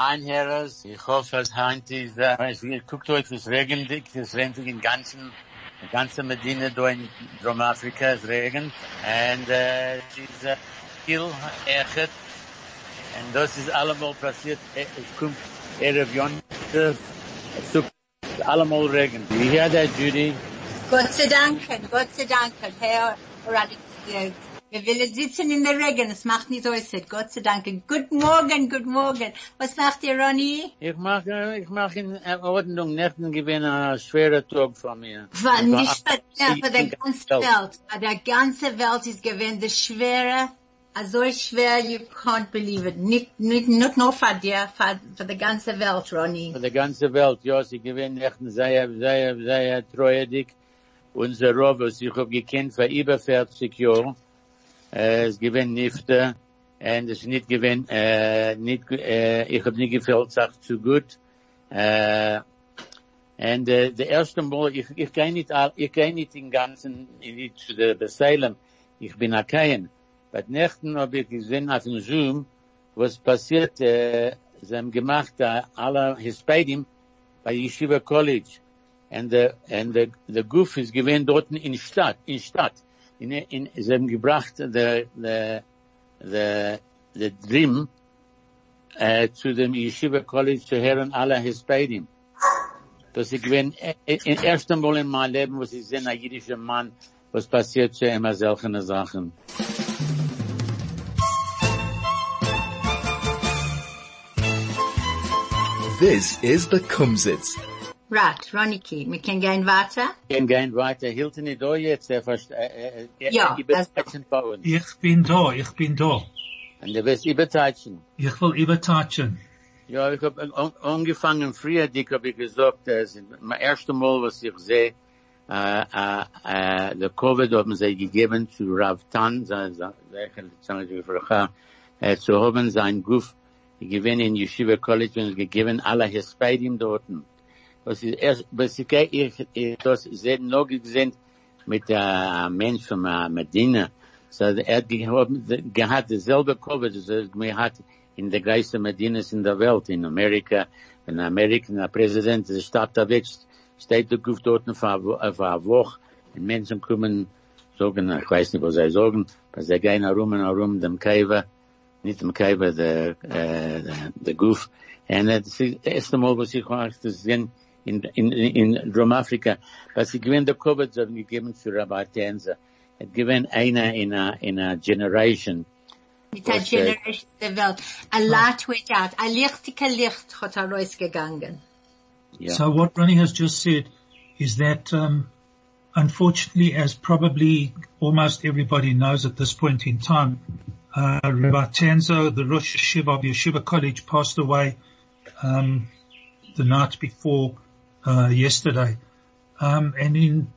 Einherres. Ich hoffe, es heint ist, äh, ihr guckt heute, es regnet, es regnet in ganzen, ganze Medina da in Dromafrika, es regnet. And, äh, es ist, äh, viel echt. Und das ist allemal passiert, es kommt, Erev Yontif, es tut allemal Regen. Wie hier der Judy? Gott sei Dank, Gott sei Dank, Herr Radi, wir wollen sitzen in der Regen, es macht nicht so, Gott sei Dank. Guten Morgen, guten Morgen. Was macht ihr, Ronny? Ich mach, ich mach in Ordnung, Nächten gewinnen, ein schwerer Tag von mir. War nicht für, ja, für die ganze Welt. Für die ganze Welt ist gewesen, das schwere, so schwer, you can't believe it. Nicht, nicht, nicht nur für dir, für, für die ganze Welt, Ronny. Für die ganze Welt, ja, sie gewinnen Nächten sehr, sehr, sehr treuedig. Unser Rob, was ich hab gekannt für über 40 Jahre, äh, es gewinnt Nifte, und es nicht gewinnt, äh, nicht, äh, ich hab nicht gefällt, sagt zu gut, äh, und äh, der erste Mal, ich, ich gehe nicht, ich gehe nicht den ganzen, nicht zu der Beseilem, ich bin a kein. Bei Nächten hab ich gesehen auf dem Zoom, was passiert, äh, sie haben gemacht, äh, alle Hispadim bei Yeshiva College. And the, and the, the goof is given dort in Stadt, in Stadt. In, in, sie haben gebracht, Dream, zu dem Yeshiva College zu hören alle. Das ich gewinn, in ersten Mal in meinem Leben, was ich sehe, ein jüdischer Mann, was passiert schon immer Sachen. This is the Kumzits. Right, Ronny Key, wir können gehen weiter. Gehen gehen weiter. Hilton nicht da jetzt, er versteht, Ja, er übertreiben bei uns. Ich bin da, ich bin da. Und er wird übertreiben. Ich will übertatschen. Ja, ich habe angefangen früher, dick habe ich gesagt, das ist mein erstes Mal, was ich sehe, äh, äh, äh, der Covid haben sie gegeben zu Rav Tan, sein, sein, äh, zu haben sein Guf gegeben in Yeshiva College und gegeben alle Hispadim dorten. Was ist erst, was ich, ich, ich das sehr noch gesehen mit der Mensch von äh, Medina. So, er hat gehabt, dasselbe Covid, das er mir hat in der größten Medinas in der Welt, in Amerika, wenn ein Amerikaner Präsident der Stadt da weg, steht der Guf dort für eine für eine Woche, und Menschen kommen, sagen, ich weiß nicht, was sie sagen, aber sie gehen herum und herum dem Kaiwa, nicht dem Kaiwa, der, äh, der, der Guf. Und das ist das erste Mal, was ich war, das sehen, in, in, in Dromafrika, was sie gewinnt der Covid haben gegeben zu Rabbi Tenza. Het gewinnt einer in a, in a generation. Mit der Was, äh, Generation der Welt. Ein Light went out. Ein lichtiger Licht hat er rausgegangen. Ja. So what Ronnie has just said is that, um, unfortunately, as probably almost everybody knows at this point in time, uh, Rabbi Tanzer, the Rosh Yeshiva of Yeshiva College, passed away um, the night before uh, yesterday. Um, and in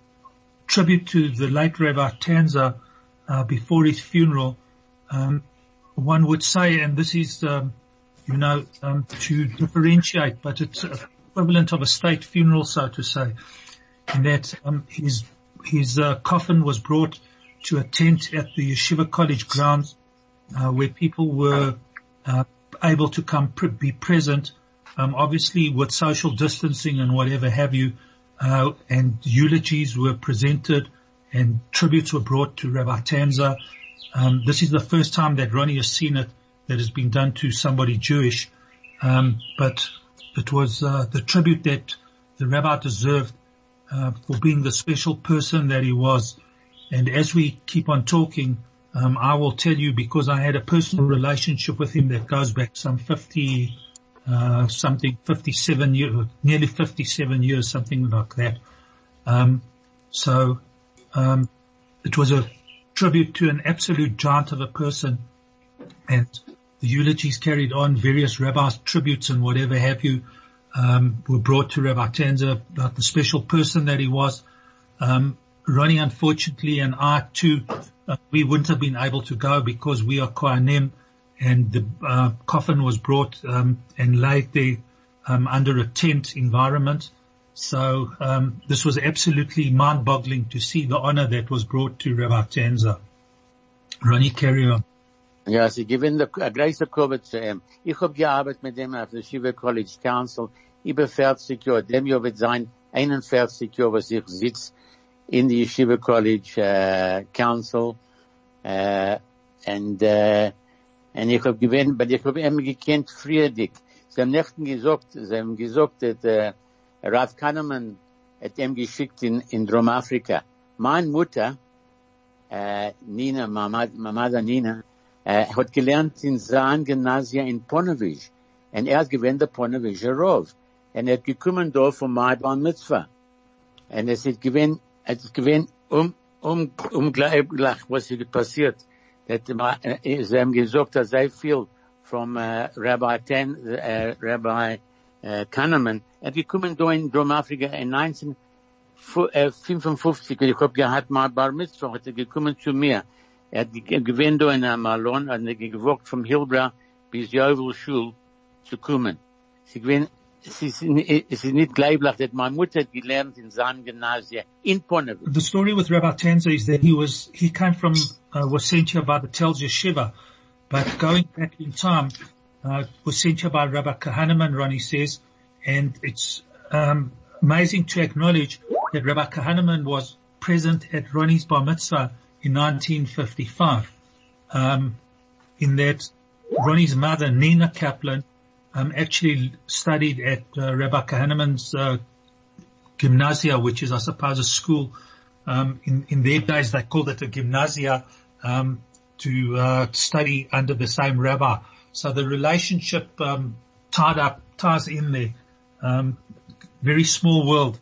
tribute to the late Rabbi Tanzer, uh, before his funeral, um, one would say, and this is, um, you know, um, to differentiate, but it's equivalent of a state funeral, so to say, in that um, his his uh, coffin was brought to a tent at the Yeshiva College grounds, uh, where people were uh, able to come pr- be present, um, obviously with social distancing and whatever have you, uh, and eulogies were presented and tributes were brought to Rabbi Tanzer. Um, this is the first time that Ronnie has seen it that has been done to somebody Jewish, um, but it was uh, the tribute that the rabbi deserved uh, for being the special person that he was. And as we keep on talking, um, I will tell you because I had a personal relationship with him that goes back some 50, uh, something 57 years, nearly 57 years, something like that. Um, so, um, it was a tribute to an absolute giant of a person and the eulogies carried on, various rabbis, tributes and whatever have you. um, were brought to Rabbi Tanzer about the special person that he was. Um, Ronnie, unfortunately, and I too, uh, we wouldn't have been able to go because we are Kohanim and the uh, coffin was brought um, and laid there um, under a tent environment. So um, this was absolutely mind-boggling to see the honor that was brought to Rabbi Tanzer. Ronnie, carry on. Ja, sie gewinnen der große Kurve zu ihm. Ich habe gearbeitet mit dem auf der Shiva College Council über 40 Jahre. Dem Jahr wird sein 41 Jahre, was ich sitze in die Yeshiva College uh, Council. Uh, and, uh, und ich habe gewinnt, weil ich habe immer gekannt Friedrich. Sie haben nicht gesagt, sie haben gesagt, dass uh, Rav Kahneman hat ihm geschickt in, in Dromafrika. Meine Mutter, uh, Nina, Mama, Mama Nina, uh, hat gelernt in Zahn Gymnasia in Ponevezh. Und er hat gewinnt der Ponevezh Rov. Und er hat gekommen da von Maiban Mitzvah. Und es hat gewinnt het is gewinn um, um, unglaublich, was hier passiert. Dat, uh, ze hebben gezegd dat zij veel from uh, Rabbi Ten, uh, Rabbi uh, Kahneman, we komen door in Droom-Afrika in 1955, ich habe gehabt mal Bar Mitzvah, hat er gekommen zu mir. Er hat gewinnt da in einem Malon, und er gewollt vom Hilbra bis Jovel Schul zu kommen. Sie gewinnt that my in Gymnasium in. The story with Rabbi Tanzer is that he was, he came from, uh, was sent here by the Telz Yeshiva, but going back in time, uh, was sent here by Rabbi Kahneman, Ronnie says, and it's, um, amazing to acknowledge that Rabbi Kahneman was present at Ronnie's bar mitzvah in 1955. Um, in that Ronnie's mother, Nina Kaplan, um, actually studied at uh, Rabbi Kahneman's uh, gymnasia, which is, I suppose, a school. Um, in, in their days, they called it a gymnasia um, to uh, study under the same rabbi. So the relationship um, tied up, ties in there. Um, very small world.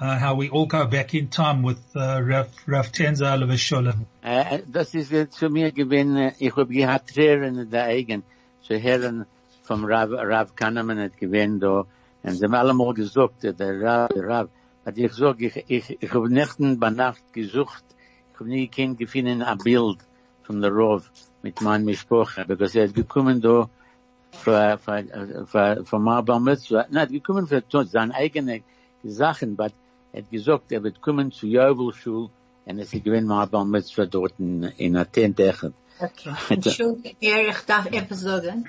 Uh, how we all go back in time with uh, Rav, Rav Tanzer Sholem. Uh, das ist zu mir gewesen, ich habe gehabt Tränen in der Augen zu hören, vom Rav, Rav Kahneman hat gewähnt da, und sie haben allemal gesagt, der Rav, der Rav, hat ich gesagt, ich, ich, ich habe nächten bei Nacht gesucht, ich habe nie kein gefunden ein Bild von der Rav mit meinem Mischproche, because er hat gekommen da, für, für, für, für mein Bar Mitzvah, nein, er hat gekommen für seine eigene Sachen, er hat gesagt, er wird kommen zu Jovelschul, und es ist gewinn mein Bar Mitzvah dort in, in Athen Techet. Okay. Entschuldigung, ich darf etwas sagen.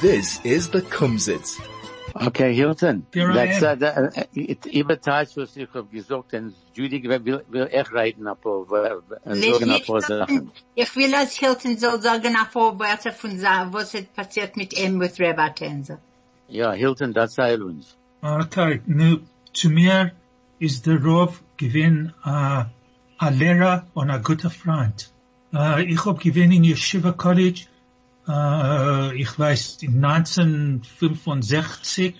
This is the Kumzits. Okay, Hilton. Here That's, I uh, that, uh, it, über Zeit, was ich hab gesagt, und Judy will, will echt reiten, aber, äh, sagen ein paar Sachen. Ich will, als Hilton soll sagen, ein paar Wörter von sagen, was ist passiert mit ihm, mit Rabbi Tenzer. Ja, Hilton, das sei uns. Okay, nu, zu mir ist der Rov gewinn uh, a Lehrer und a guter Freund. Uh, ich hab gewinn in Yeshiva College, uh, ich weiß, in 1965,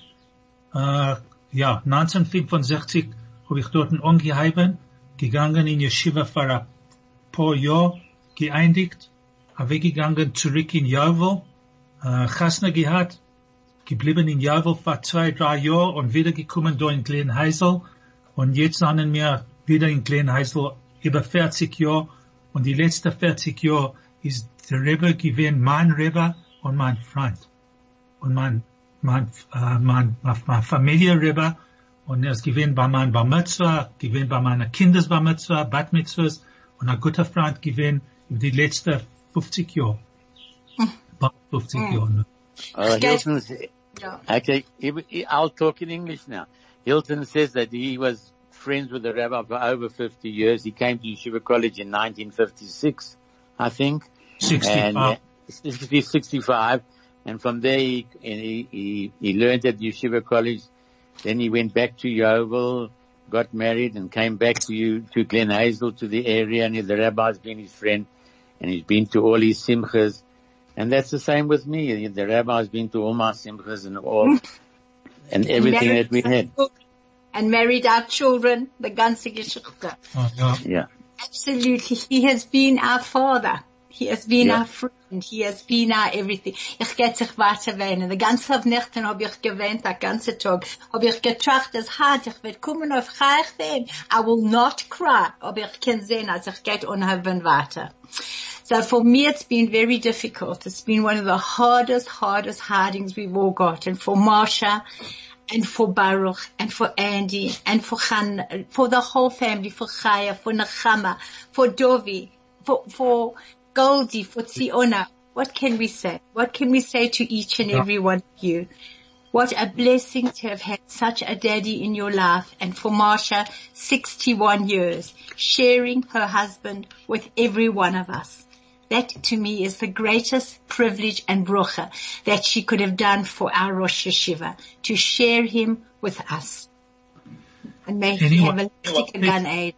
uh, ja, 1965 habe ich dort angeheben, gegangen in Yeshiva für ein paar Jahre, geeindigt, weggegangen zurück in Jovel, uh, Chasna gehabt, geblieben in Jovel für zwei, drei Jahre und wiedergekommen da in Glen Heisel, und jetzt sind wir wieder in Glen Heisel über 40 Jahre, und die letzten 40 Jahre ist der Rebbe gewesen mein Rebbe und mein Freund. Und mein, mein, äh, mein, mein Familie Rebbe. Und er ist gewesen bei meinem Bar Mitzvah, gewesen bei meiner Kindes Bar Mitzvah, Bat Mitzvahs und ein guter Freund gewesen über die letzten 50 Jahre. About 50 Mm. Jahre. Uh, Hilton, Ja. okay, I'll talk in English now. Hilton says that he was friends with the rabbi for over 50 years. He came to Yeshiva College in 1956, I think. 65. And, uh, 60, 65. And from there he, he, he, he learned at Yeshiva College. Then he went back to Yeoville, got married and came back to you, to Glen Hazel, to the area and the rabbi's been his friend and he's been to all his simchas. And that's the same with me. The rabbi's been to all my simchas and all, and everything that we had. And married our children, the ganze Geschichte. Oh, ja. Yeah. Absolutely. He has been our father. He has been Ja. our friend. He has been our everything. Ich geht sich weiter wehnen. Die ganze Nächte hab ich gewähnt, den ganzen Tag. Hab ich getracht, das hart, ich werde kommen auf Reich wehen. I will not cry. Aber ich kann sehen, als ich geht unheimlich weiter. So for me, it's been very difficult. It's been one of the hardest, hardest hidings we've all got. And for Marsha, and for Baruch, and for Andy, and for Han, for the whole family, for Chaya, for Nachama, for Dovi, for, for Goldie, for Tziona. What can we say? What can we say to each and every one of you? What a blessing to have had such a daddy in your life and for Marsha, 61 years, sharing her husband with every one of us. That to me is the greatest privilege and brocha that she could have done for our Rosh Hashiva, to share him with us. And may he have a lasting Gan Eden.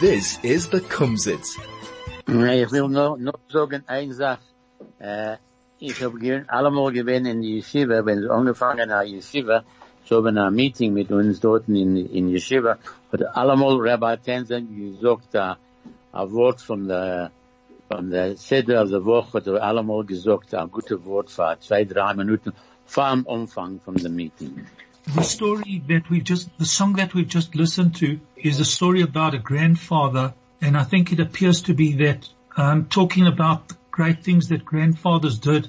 This is the Kumzits. Nee, ich will nur, nur sagen, eine Sache. Äh, ich habe gewinn, allemal gewinn in die Yeshiva, wenn sie angefangen haben, Yeshiva, so haben ein Meeting mit uns dort in, in Yeshiva, hat allemal Rabbi Tenzin gesagt, a, a Wort von der, von der Seder der Woche, hat er allemal gesagt, ein gutes Wort für zwei, drei Minuten dem Anfang von dem Meeting. The story that we've just, the song that we've just listened to is a story about a grandfather, and I think it appears to be that um, talking about the great things that grandfathers did,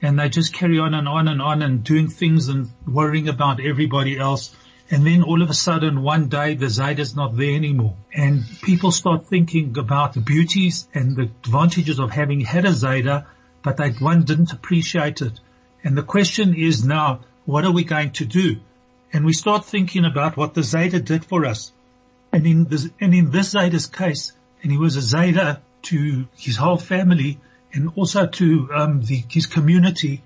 and they just carry on and on and on and doing things and worrying about everybody else. And then all of a sudden one day the Zayda's not there anymore. And people start thinking about the beauties and the advantages of having had a Zayda, but that one didn't appreciate it. And the question is now, what are we going to do? And we start thinking about what the Zayda did for us. And in this, and in this Zayda's case, and he was a Zayda to his whole family and also to um, the, his community,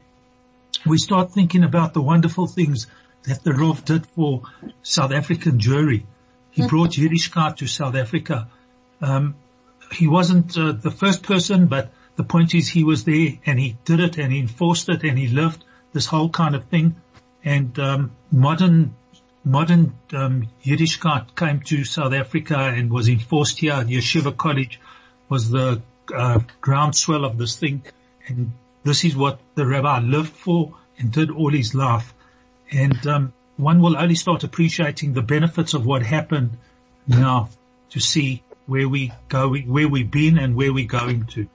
we start thinking about the wonderful things that the Rov did for South African Jewry. He brought Yiddishkeit to South Africa. Um, he wasn't uh, the first person, but the point is he was there and he did it and he enforced it and he lived this whole kind of thing. And um, modern modern um, Yiddishkeit came to South Africa and was enforced here. Yeshiva College was the uh, groundswell of this thing, and this is what the rabbi lived for and did all his life. And um, one will only start appreciating the benefits of what happened now to see where we go, where we've been, and where we're going to.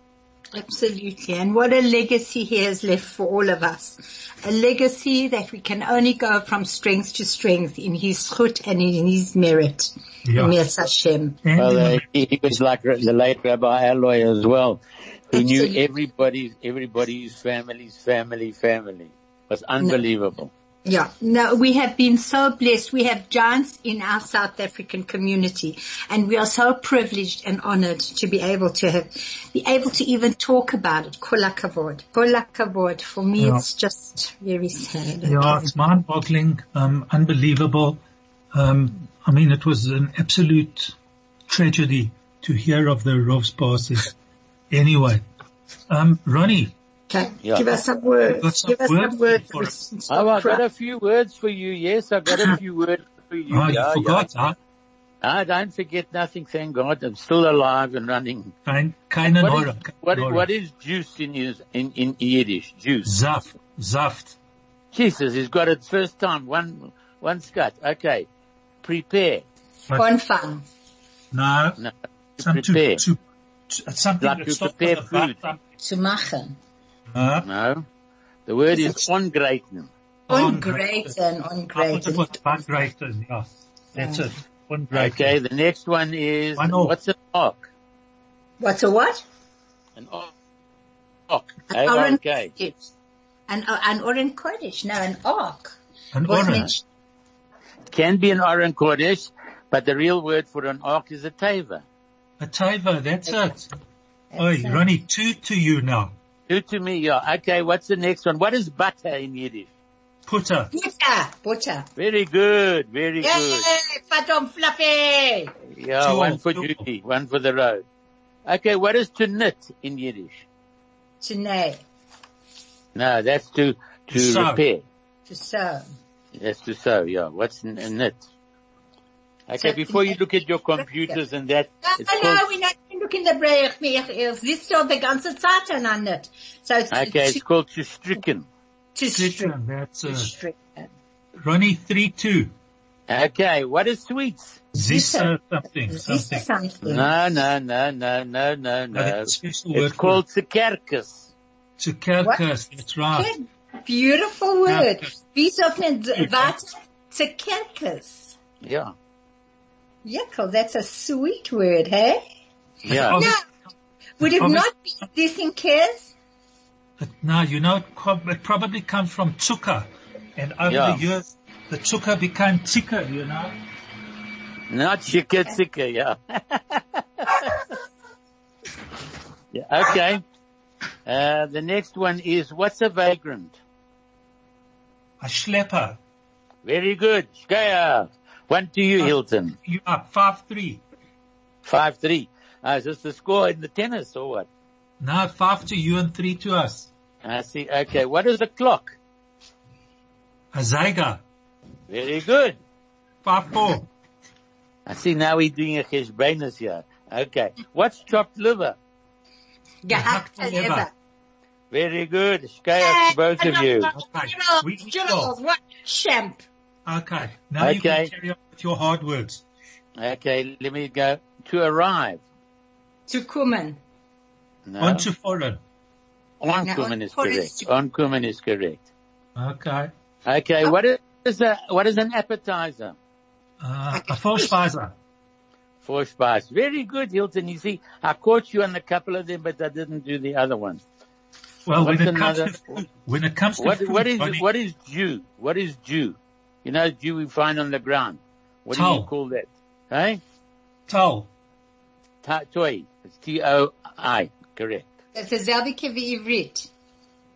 Absolutely. And what a legacy he has left for all of us. A legacy that we can only go from strength to strength in his chut and in his merit. Yeah. Hashem. Well, uh, he, he was like the late Rabbi Alloy as well. He knew everybody's, everybody's family's family, family. It was unbelievable. Yeah, no, we have been so blessed. We have giants in our South African community and we are so privileged and honored to be able to have, be able to even talk about it. Kola kavod. Kola kavod. For me, Yeah. it's just very sad. Yeah, it's mind-boggling, um, unbelievable. Um, I mean, it was an absolute tragedy to hear of the Rov's passing. Anyway, um, Ronnie, Okay. Yeah. Give us some words. got some Give us some words. for us. Oh, I got a few words for you. Yes, I got a few words for you. oh, you Yeah, forgot, yeah. huh? I don't forget nothing, thank God. I'm still alive and running. Kein, keine What Nora, is, what, Nora. what is juice in, in, in Yiddish? Juice. Zaft, Zaft. Jesus, he's got it first time. One, one scut. Okay. Prepare. Anfang. No, No. some to, prepare. to, to, it's something Like that to prepare food. vat, Zu machen. Huh? No. The word is ongraten. Ungraten, I thought it ungraten. was Ungraten, yeah. That's it. Ungraten. Okay, the next one is, One off. what's an ark? What's a what? An ark. Ark. An orange A-R-K. Kodesh. An, uh, an orange Kodesh. No, an ark. An Was orange. Can be an Aron Kodesh, but the real word for an ark is a teva. A taiva, that's it. Oi, it. Ronnie, two to you now. Do to me, yeah. Okay, what's the next one? What is butter in Yiddish? Putter. Butter, butter. Very good, very Yay, good. Fatom Fluffy. Yeah, Two, one for two. Judy, one for the road. Okay, what is to knit in Yiddish? Tonight, No, that's to, to Sew. repair. to sew. That's to sew, yeah. What's n- a knit? Okay, before you look at your computers and that, no, it's no, called, we're not looking the Breich. Ich sitzt doch die ganze Zeit an it. So it's okay, it's called to stricken. to Stricken, that's, to uh, stricken. Ronnie 3-2. Okay, what is sweets? Zissa something, This something. something. No, no, no, no, no, no, No, no. that's a special word It's for called tsukerkus. Tsukerkus, that's right. Good. Beautiful word. Yeah. Wie sagt man Warte? Zekerkes. Yeah, Yeckel, that's a sweet word, hey? yeah. Oh, No. Would it not be this in Kes? But no, you know, it, probably comes from zucker. And over Yeah. the years, the zucker became thicker, you know. Not chicken tsicker, yeah. yeah, okay. Uh, the next one is, what's a vagrant? A schlepper. Very good. Shkaya. One to you, Hilton. You are 5-3. Five, three. Uh, is this the score in the tennis or what? No, 5 to you and 3 to us. I see. Okay. What is a clock? A Zeiger. Very good. 5-4. I see now we're doing a cheshbonus here. Okay. What's chopped liver? Gehackte Gehackte Leber. Leber. Very good. Shkaya to both of you. Okay. We- what champ. Okay. Now you Okay. can carry on with your hard words. Okay. Let me go. To arrive. To kommen. No. On to foreign. Onkumen No, is for correct. is- Onkumen is correct. Okay. Okay. What is a, what is an appetizer? Uh, a Vorspeise. Four spice. Very good, Hilton. You see, I caught you on a couple of them, but I didn't do the other one. Well, when What's it comes to food, when it comes to What, food, what is, Ronnie, what is Jew? What is Jew? You know, Jew we find on the ground. What do you call that? Hey? towel. Ta- Toi. It's T-O-I. Correct. That's a dasselbe wie Ivrit.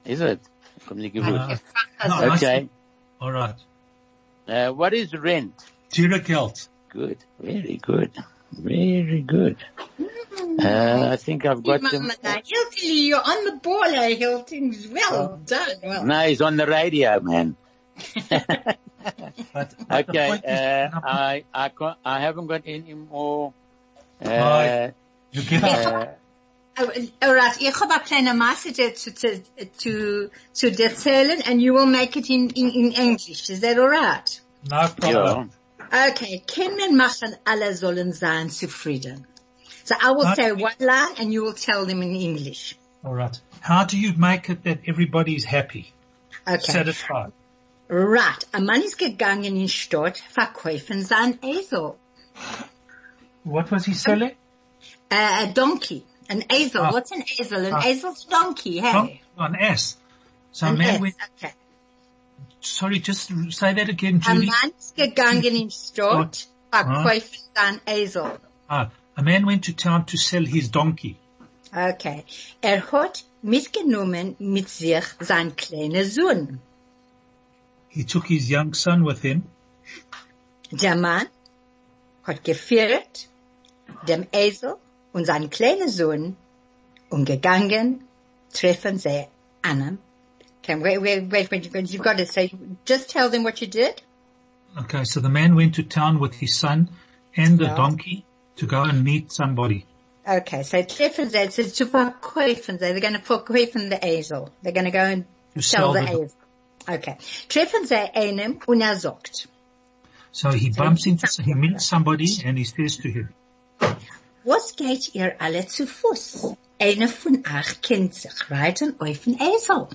Is it? Kommt nicht gewusst. Uh, Also, no. Okay. All right. Uh, what is rent? Diergeld. Good. Very good. Very good. Uh, I think I've got them. Mama, Hilton, you're on the ball, eh, Hilton. Well done. Well. No, he's on the radio, man. But, but Okay, uh, I, I, I haven't got any more, uh, you give up. uh, Alright, ich habe eine kleine Message zu, zu, zu, zu erzählen and you will make it in, in, in English. Is that alright? No problem. yeah. Okay, können machen, alle sollen sein zufrieden. So I will Okay. say one line and you will tell them in English. All right. How do you make it that everybody's happy, Okay. satisfied? Right, ein Mann ist gegangen in Stadt, verkaufen sein Esel. What was he selling? Uh, a donkey. An Esel. Ah. What's an Esel? An Ah. Esel's donkey, hey? An ass. So An man ass, went, okay. sorry, just say that again, Ein Judy. Mann ist gegangen in Stadt, verkaufen sein Esel. Ah, a man went to town to sell his donkey. Okay. Er hat mitgenommen mit sich sein kleiner Sohn. He took his young son with him. Der Mann hat geführt dem Esel und sein kleiner Sohn und gegangen treffen sie einen. Okay, wait, wait, wait, wait, you've got to say, just tell them what you did. Okay, so the man went to town with his son and the donkey to go and meet somebody. Okay, so treffen sie, ist zu verkaufen sie, they're going to verkaufen the Esel. They're going to go and sell sell the the- Esel. Okay. Treffen sie einem und er sagt, So he bumps into, he meets somebody and he says to him, Was geht ihr alle zu Fuß? Einer von euch kennt sich reiten auf den Esel.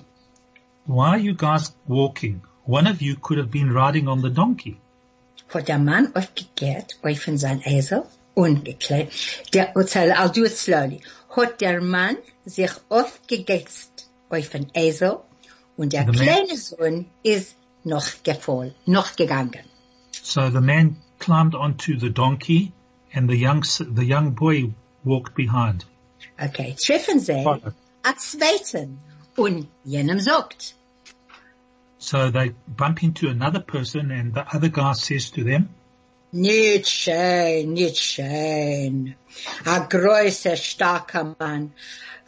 why are you guys walking? One of you could have been riding on the donkey. Hat der Mann aufgekehrt auf sein Esel und geklebt. Der, I'll do it slowly. Hat der Mann sich aufgegetzt auf den Esel und der kleine Sohn ist noch gefallen, noch gegangen. So the man climbed onto the donkey and the young, the young boy walked behind. Okay, treffen sie a zweiten und jenem sagt, So they bump into another person and the other guy says to them, Nicht schön, nicht schön. A größer, starker Mann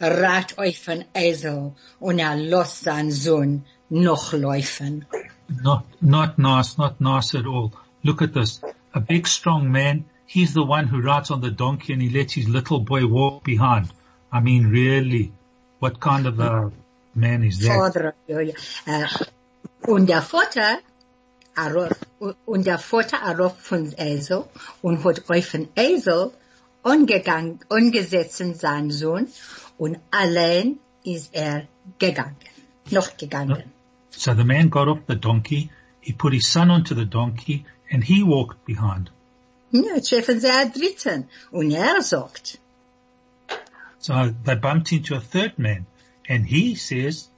rat auf ein Esel und er lässt seinen Sohn noch laufen. not, not nice, not nice at all. Look at this. a big strong man. He's the one who rides on the donkey and he lets his little boy walk behind. I mean, really, what kind of a man is that? Vater, ja, ja. Und der Vater, Arof, und der Vater Arof von Esel und hat auf den Esel angegangen, angesetzt in seinen Sohn und allein ist er gegangen, noch gegangen. So the man got off the donkey, he put his son onto the donkey and he walked behind. Ja, treffen sie einen dritten und er sagt, So they bumped into a third man and he says,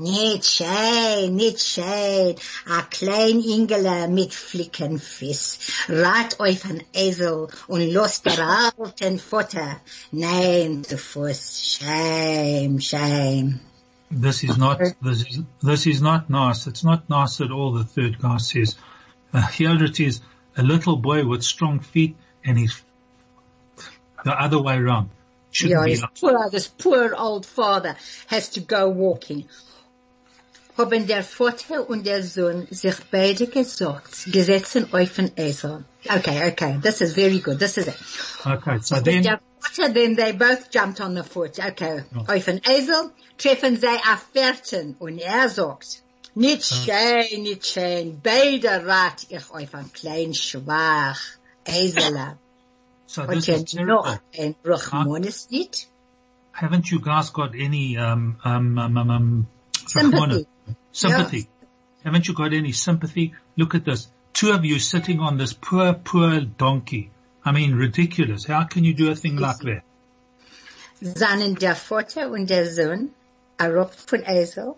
Nicht schön, nicht schön. A klein Ingele mit Flickenfiss. Rat euch ein Esel und los der alten Futter. Nein, zu Fuß. Shame, shame. this is not, this is, this is not nice. It's not nice at all, the third guy says. Uh, here it is, a little boy with strong feet and he's the other way around. Shouldn't Ja, his like- poor, this poor old father has to go walking. Haben der Vater und der Sohn sich beide gesagt, gesetzen auf den Esel. Okay, okay, this is very good, this is it. Okay, so then, their Vater, then they both jumped on the foot. Okay, auf den Esel treffen sie auf Pferden und er sagt, nicht schön, nicht schön, beide rat ich auf ein klein schwach Esel. so Und this is noch ein Rachmonis nicht? Haven't you guys got any, um, um, um, um, um Sympathy. Sympathy? Haven't you got any sympathy? Look at this. Two of you sitting on this poor, poor donkey. I mean, ridiculous. How can you do a thing like that? seien der Vater und der Sohn, Arob von Esel,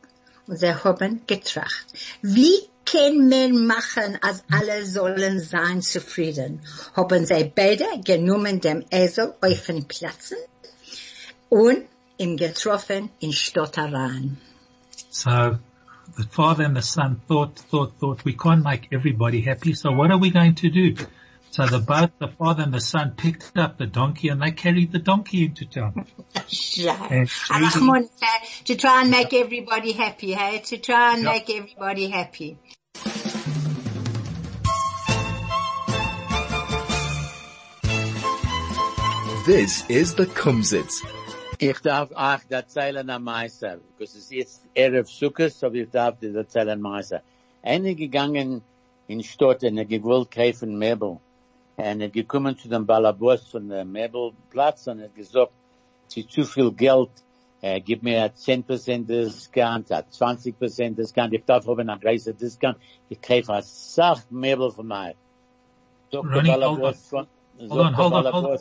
und sie haben getracht. Wie kann man machen, als alle sollen sein zufrieden? Haben sie beide genommen dem Esel auf den Plätzen und ihn getroffen in Stotteran. So the father and the son thought, thought, thought, we can't make everybody happy. So what are we going to do? So the both the father and the son picked up the donkey and they carried the donkey into town. Right. Rachmon, to try and make everybody happy, hey? To try and Yep. make everybody happy. This is the Kumzits. Ich darf auch erzählen am Meister, because es ist Erev Sukkot, so ich darf das erzählen am Meister. Einer gegangen in Stott, und er gewollt kaufen Möbel. Und er gekommen zu dem Balabos von dem Möbelplatz und er gesagt, es ist zu viel Geld, äh, gib mir 10% Discount, ein 20% Discount, ich darf haben einen größeren Discount, ich kaufe eine Sach Möbel von mir. Ronnie, hold on. Hold on, hold on, hold on.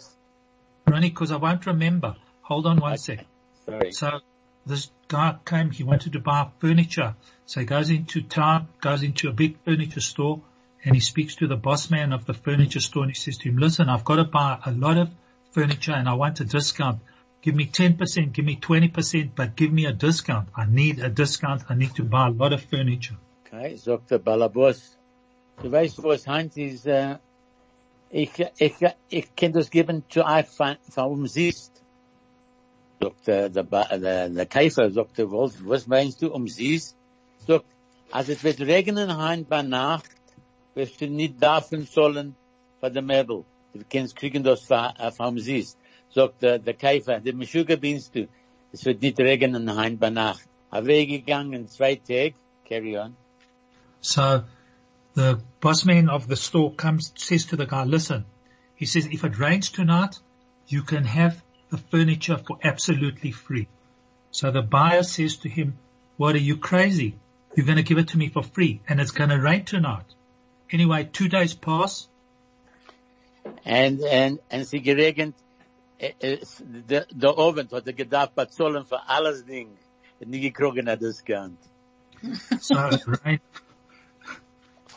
Ronnie, because I won't remember. Hold on one sec. Sorry. So this guy came, he wanted to buy furniture. So he goes into town, goes into a big furniture store and he speaks to the boss man of the furniture store and he says to him, listen, I've got to buy a lot of furniture and I want a discount. Give me 10%, give me 20%, but give me a discount. I need a discount. I need to buy a lot of furniture. Okay, sagt der Balabos. Du weißt, was Heinz ist, ich, ich, ich kann das geben zu euch von, von der, Ba- der, der Käfer, er, was, was meinst du umsiehst? Sagt, als es wird regnen heim bei Nacht, wirst du nicht davon sollen für die Möbel. Du kannst kriegen das von, äh, von umsiehst. Sagt der, der Käfer, der Meshuga binst du, es wird nicht regnen heim bei Nacht. Er weggegangen, zwei Tage, carry on. So the boss man of the store comes, says to the guy, listen, he says, if it rains tonight, you can have the furniture for absolutely free. So the buyer says to him, what are you crazy? You're going to give it to me for free and it's going to rain tonight. Anyway, two days pass. And, en, en sie geregend, äh, äh, der, der Abend hat er gedacht, bezahlen für alles Ding. Hat nie gekriegen a Discount. So it rained.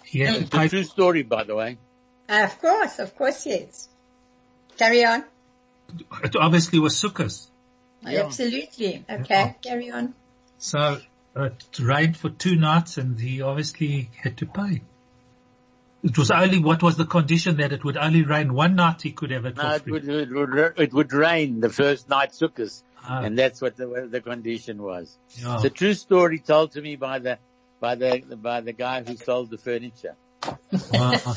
He had to It's a true story, by the way. Of course, of course, yes. Carry on. It obviously was Sukkot. Yeah. Absolutely. Okay, carry on. So it rained for two nights and he obviously had to pay. It was only, what was the condition that it would only rain one night he could have it No, for it would, it would, it would rain the first night Sukkot. Ah. And that's what the, the condition was. Yeah. It's a true story told to me by the, by the, by the guy who sold the furniture. Wow.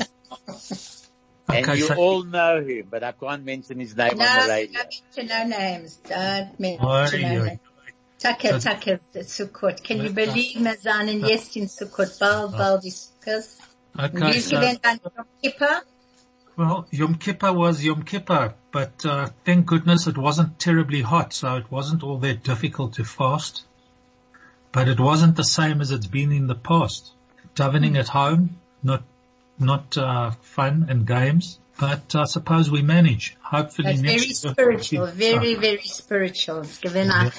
And Okay, you so- all know him, but I can't mention his name No, on the don't radio. mention no names. Don't mention Oi, no names. Tucker, So- Tucker, Sukkot. Can you believe wir sind jetzt in Sukkot? Bald, bald ist Sukkot. Okay, Wie so, dann Yom Kippur? well, Yom Kippur was Yom Kippur, but uh, thank goodness it wasn't terribly hot, so it wasn't all that difficult to fast. But it wasn't the same as it's been in the past. Davening at home, not not uh, fun and games, but I suppose we manage. Hopefully That's very next year- spiritual, very, very spiritual. Es gewinnt, Ja.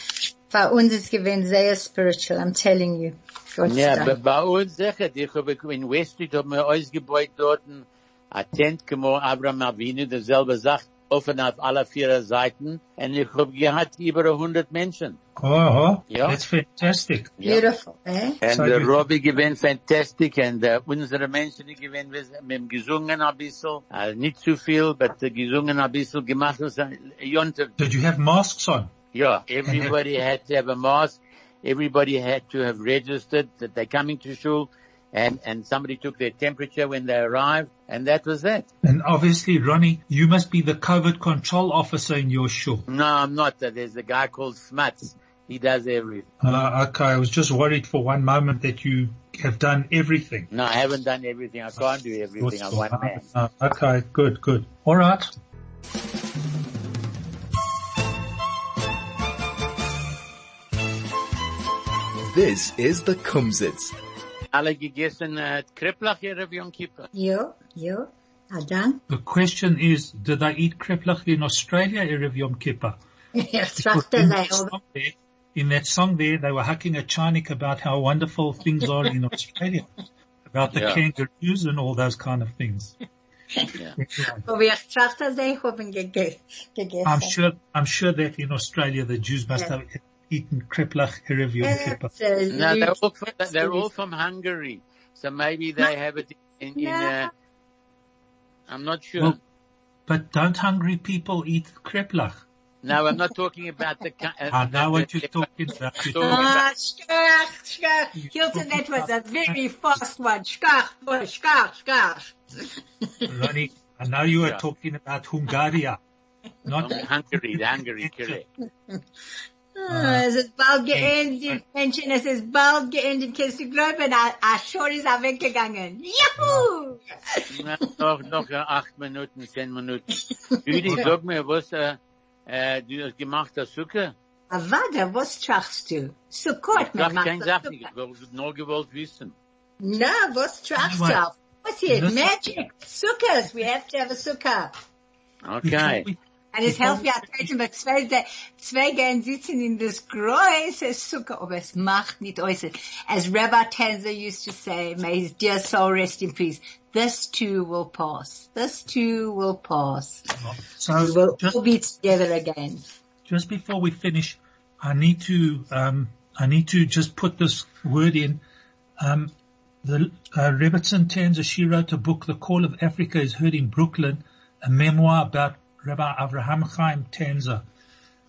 für uns ist gewinnt sehr spiritual, I'm telling you. Gott sei Ja, Dank. bei- bei uns sicher, ich habe in West Street haben wir ausgebaut dort ein Tent gemacht, Abraham Avinu, derselbe Sache, offen auf alle vier Seiten, und ich habe gehabt über 100 Menschen. Oh, oh, Ja. that's fantastic. Beautiful, eh? Und So der you- gewinnt fantastic, und uh, unsere Menschen, die gewinnen, wir haben gesungen ein bisschen, uh, nicht zu viel, aber gesungen ein bisschen, gemacht uns ein Jonte, Did you have masks on? Yeah, everybody had to have a mask. Everybody had to have registered that they're coming to shul and, and somebody took their temperature when they arrived and that was that. And obviously, Ronnie, you must be the COVID control officer in your shul. No, I'm not. There's a guy called Smuts. He does everything. Uh, okay, I was just worried for one moment that you have done everything. No, I haven't done everything. I can't do everything. I'm one man. Uh, okay, good, good. All right. This is the Kumzits. Alle gegessen Kriplach hier auf Yom Kippur. Jo, jo. Ah, dann? The question is, did they eat kreplach in Australia Erev Yom Kippur? Ich Because in, that song there, in that song there, they were hucking a chinik about how wonderful things are in Australia, about the Yeah. kangaroos and all those kind of things. Yeah. aber ich trachte sei, haben gege gegessen. I'm sure, I'm sure that in Australia the Jews must Yeah. have eaten kreplach Erev Yom Kippur. No, they're all, from, they're all from Hungary. So maybe they have it in, in uh, I'm not sure. Well, But don't hungry people eat kreplach? No, I'm not talking about the. co- Uh, I know what you're talking about. You're So- talking Ah, schkach, schkach. Hilton, that was a very fast one. Schkach, boy, schkach, schkach. Ronnie, I know you are talking about Hungaria, not Hungary, the Hungary, correct. Ah, Es ist bald geendet, Menschen, es ist bald geendet. Kannst du glauben, a, a Schor ist er weggegangen. Juhu! Na, noch, noch acht Minuten, zehn Minuten. Judy, sag mir, was, äh, äh, du hast gemacht, das Zucker? Warte, was trachst du? Sukkot, Ich man macht kein das Sache, ich wollte nur gewollt wissen. Na, was trachst du? It? listen- Magic. Sukkahs. We have to have a sukkah. Okay. Und es hilft ja trotzdem, zwei, zwei gehen sitzen in das große Sukkah, aber es macht nicht äußern. As Rabbi Tanzer used to say, may his dear soul rest in peace, this too will pass. This too will pass. So we'll, Just, all be together again. just before we finish, I need to um, I need to just put this word in. Um, the uh, Rebbetzin Tanzer she wrote a book, The Call of Africa is heard in Brooklyn, a memoir about Rabbi Avraham Chaim Tanzer.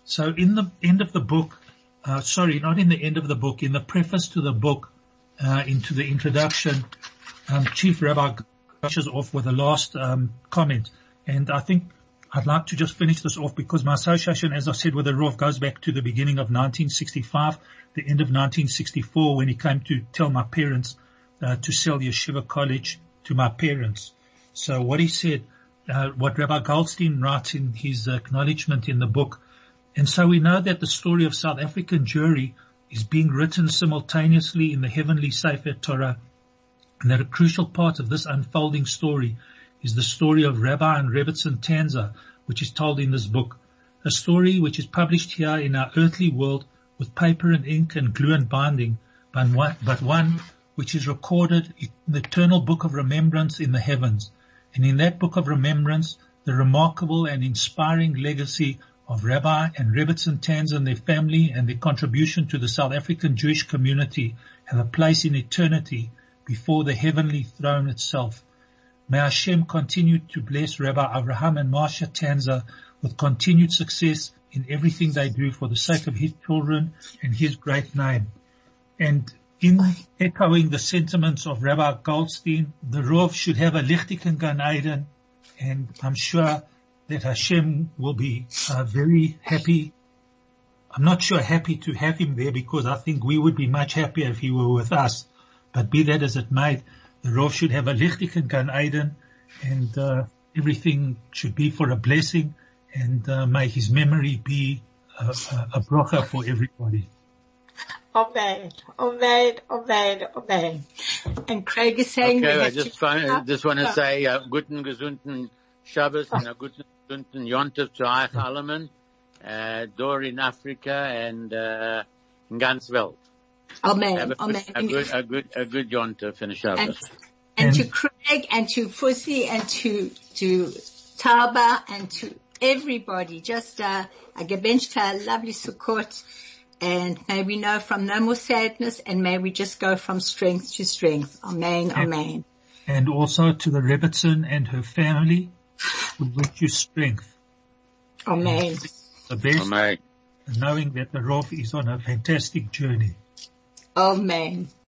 So in the end of the book, uh, sorry, not in the end of the book, in the preface to the book, uh, into the introduction, um, Chief Rabbi brushes off with the last um, comment, and I think I'd like to just finish this off because my association, as I said, with the Rov goes back to the beginning of 1965, the end of 1964, when he came to tell my parents uh, to sell Yeshiva College to my parents. So what he said, uh, what Rabbi Goldstein writes in his acknowledgement in the book, and so we know that the story of South African Jewry is being written simultaneously in the heavenly Sefer Torah, and that a crucial part of this unfolding story is the story of Rabbi and Rebbetzin Tanzer, which is told in this book. A story which is published here in our earthly world with paper and ink and glue and binding, but one, but one which is recorded in the eternal book of remembrance in the heavens. And in that book of remembrance, the remarkable and inspiring legacy of Rabbi and Rebbetzin Tanzer and their family and their contribution to the South African Jewish community have a place in eternity before the heavenly throne itself. May Hashem continue to bless Rabbi Abraham and Marsha Tanzer with continued success in everything they do for the sake of his children and his great name. And in echoing the sentiments of Rabbi Goldstein, the Rov should have a Lichtiken Gan Eden and I'm sure that Hashem will be uh, very happy. I'm not sure happy to have him there because I think we would be much happier if he were with us. But be that as it might, the Rav should have a lichtig in Gan Eden and uh, everything should be for a blessing and uh, may his memory be a, a, a bracha for everybody. Amen, amen, amen, amen. And Craig is saying okay, I just, find, just want to say uh, guten gesunden Shabbos and a guten gesunden Yontif zu euch allen, uh, door in Africa and uh, in ganz Welt. Amen, a, amen. A good, a good, a good Yontif and a Shabbos. And, and to Craig and to Fussy and to, to Tauba and to everybody, just uh, a gebenchte lovely Sukkot and may we know from no more sadness and may we just go from strength to strength. Amen, and, amen. And also to the Rebbitzin and her family, we wish you strength. Amen. The best, Amen. knowing that the Rav is on a fantastic journey. Amen.